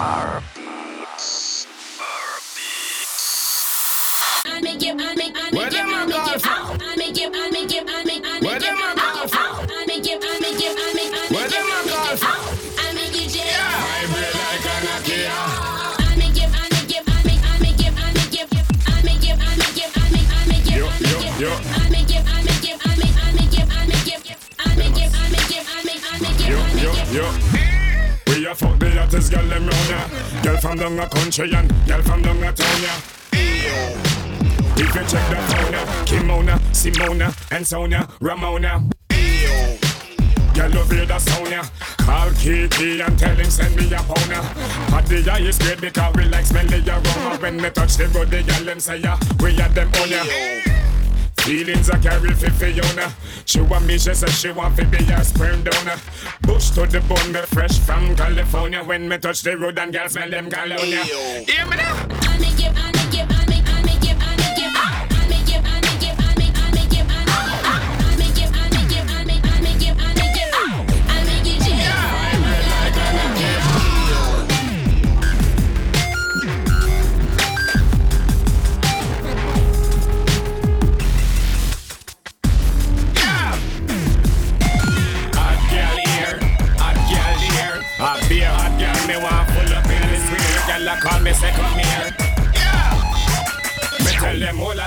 Far beats. Far beats. Yo down a country and girl from down a town, yeah. If you check the yeah. Kimona, Simona, and Sonia, Ramona. Girl, love hear the sound, yeah. Call Kiki and tell him send me a pound, yeah. But the eye is great because we like smelly aroma. When me touch the road, the girl them say, yeah, we are them on, yeah. Feelings I carry for Fiona. She want me, she said she want to be a sperm donor. Bush to the bone, me fresh from California. When me touch the road and girls smell them colonia. Hear me now?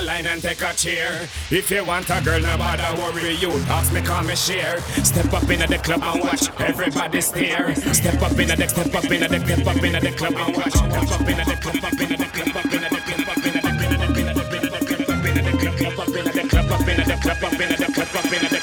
Line and take a cheer. If you want a girl, no bother worry you. Ask me, call me share. Step up in the club and watch everybody stare. Step up in the step up in the step up in the club and watch. Step up in the club up in the club up in the club up in the club up in the club up in the club up in the club up in the club up in the club up in the club up in the club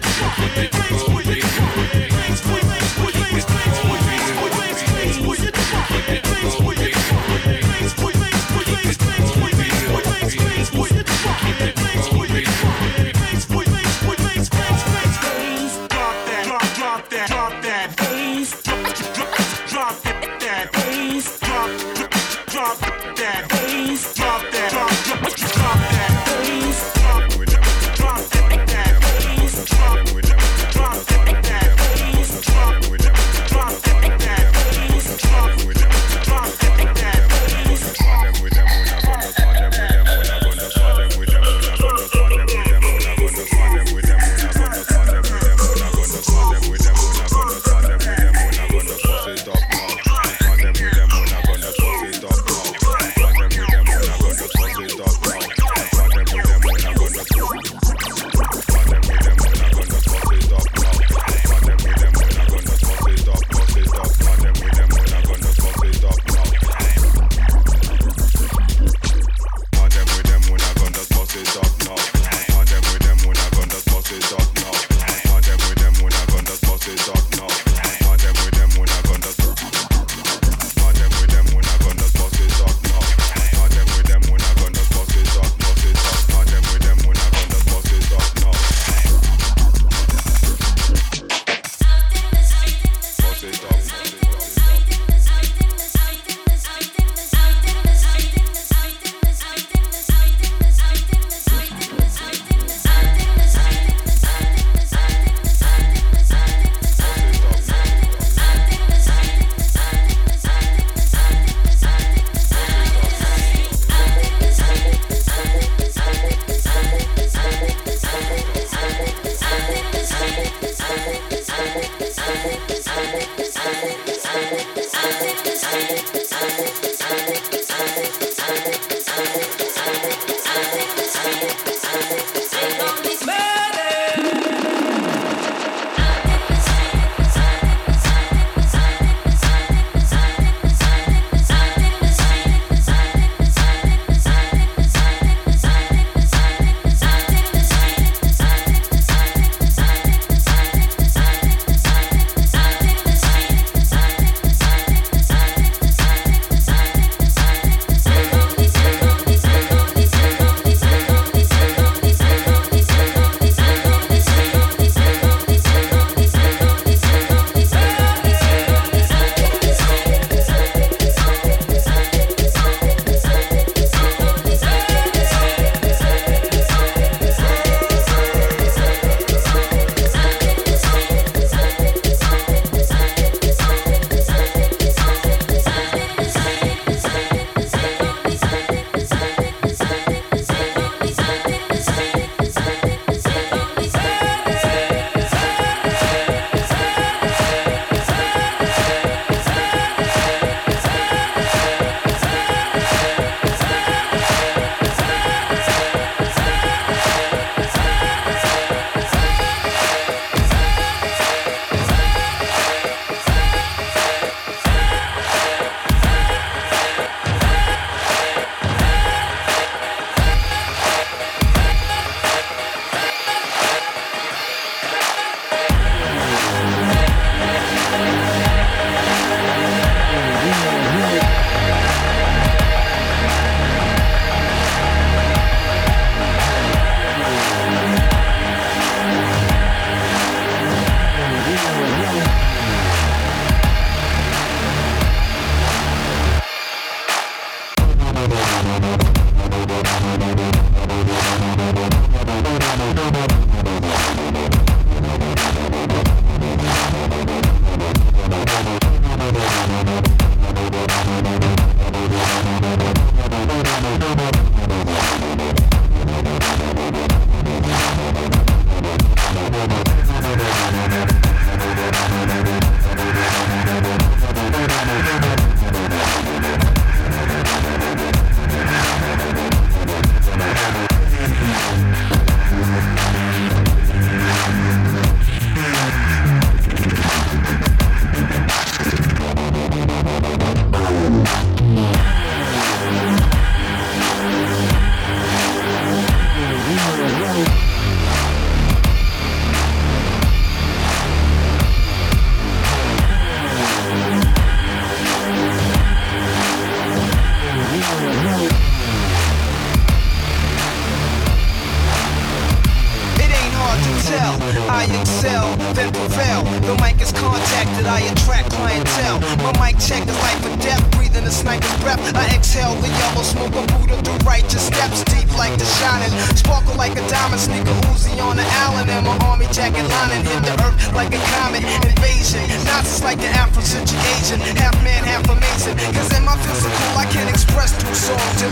Thanks,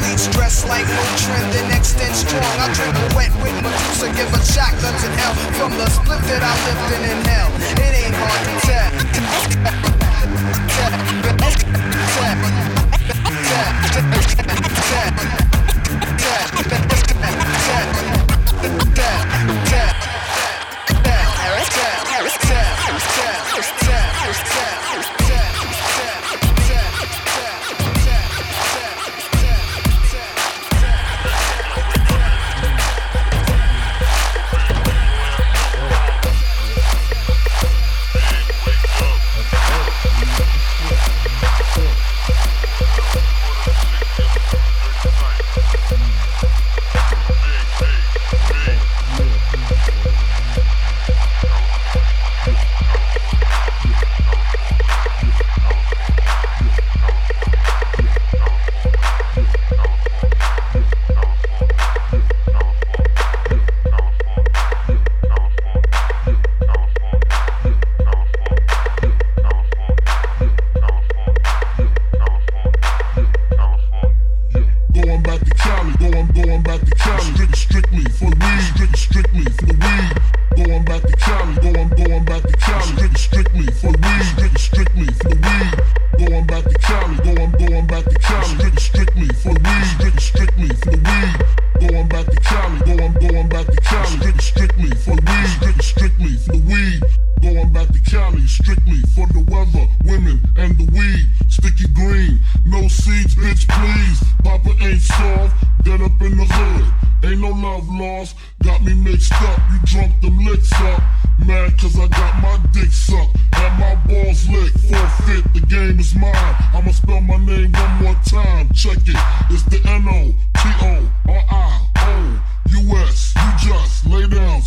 lead stress like no trend, then extend strong. I drink a wet with Medusa, give a shotguns in hell from the split that I lived in in hell. It ain't hard to tell.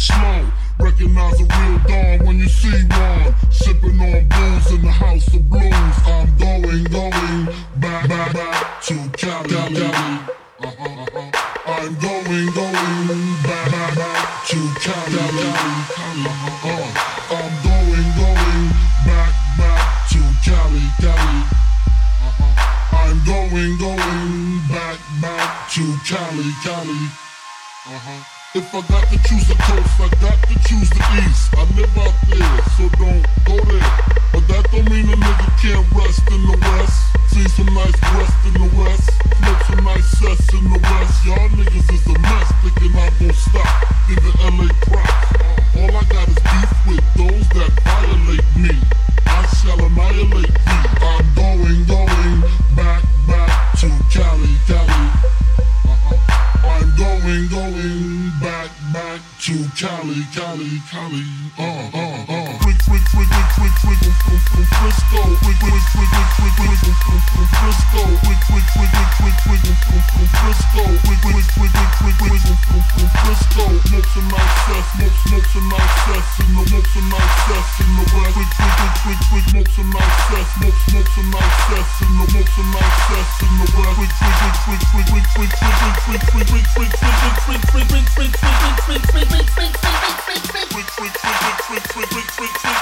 smoke. Recognize a real dog when you see one. Sipping on booze in the house of blues. I'm going, going back, back, back to Cali. Cali. Uh-huh, uh-huh. I'm going, going back, back, back to Cali. Cali. Uh-huh. I'm going, going back, back to Cali. Cali. Uh-huh. I'm going, going back, back to Cali. Cali. Uh-huh. If I got to choose the coast, I got to choose the east. I live out there, so don't go there. But that don't mean a nigga can't rest in the west. See some nice west in the west. Flip some nice sets in the west. Y'all niggas is a mess, thinking I won't stop. Give the LA props. Uh, all I got is beef with those that violate me. I shall annihilate thee. I'm going, going back, back to Cali, Cali going, going back, back to Cali, Cali, Cali. Uh, uh, uh freak, freak, freak.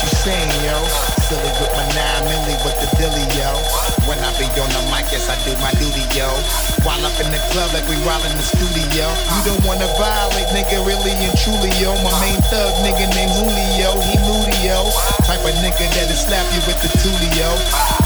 you saying, yo? Silly with my nine milli with the dilly, yo. When I be on the mic, yes I do my duty, yo. While up in the club like we while in the studio. You don't wanna violate, nigga, really and truly, yo. My main thug, nigga named Julio, he moody, yo. Type of nigga that'll slap you with the tulio.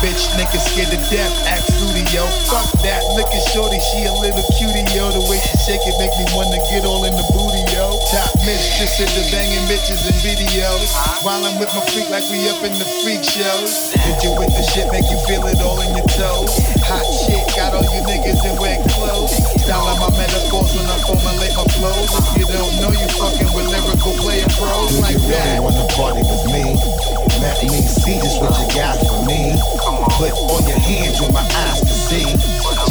Bitch, nigga scared to death, act studio. Fuck that, look at shorty, she a little cutie, yo. The way she shake it make me wanna get all in the booty, yo. Top mistress in the banging bitches and videos. While I'm with my freak like we up in the freak shows. Did you with the shit make you feel it all in your toes? Hot shit, got all you niggas in wet clothes. Style of my metaphors when I formulate my flows. If you don't know, you fucking with lyrical player pros like that. you really wanna party with me? Let me see just what you got for me. Put all your hands with my eyes to see.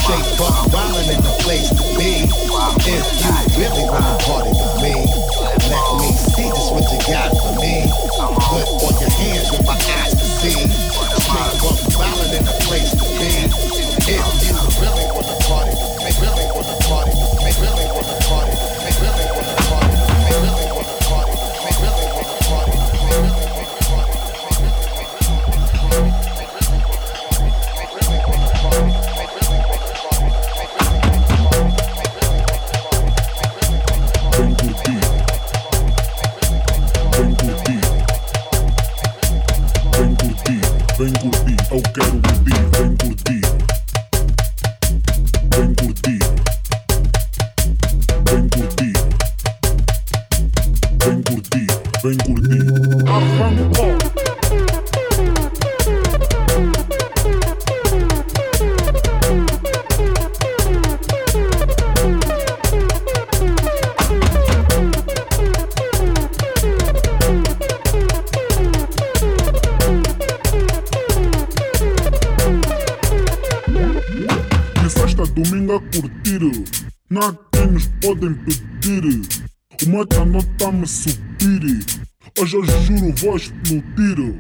Straight fuck wildin' in the place to be. If you really wanna party with me, let me see just what you got for me. Put all your hands with my eyes to see. Straight fuck wildin' in the place to be. If you really wanna party with me, really domingo a curtir. Nada nos podem pedir. O mata não tá me subir. Hoje eu juro vou explodir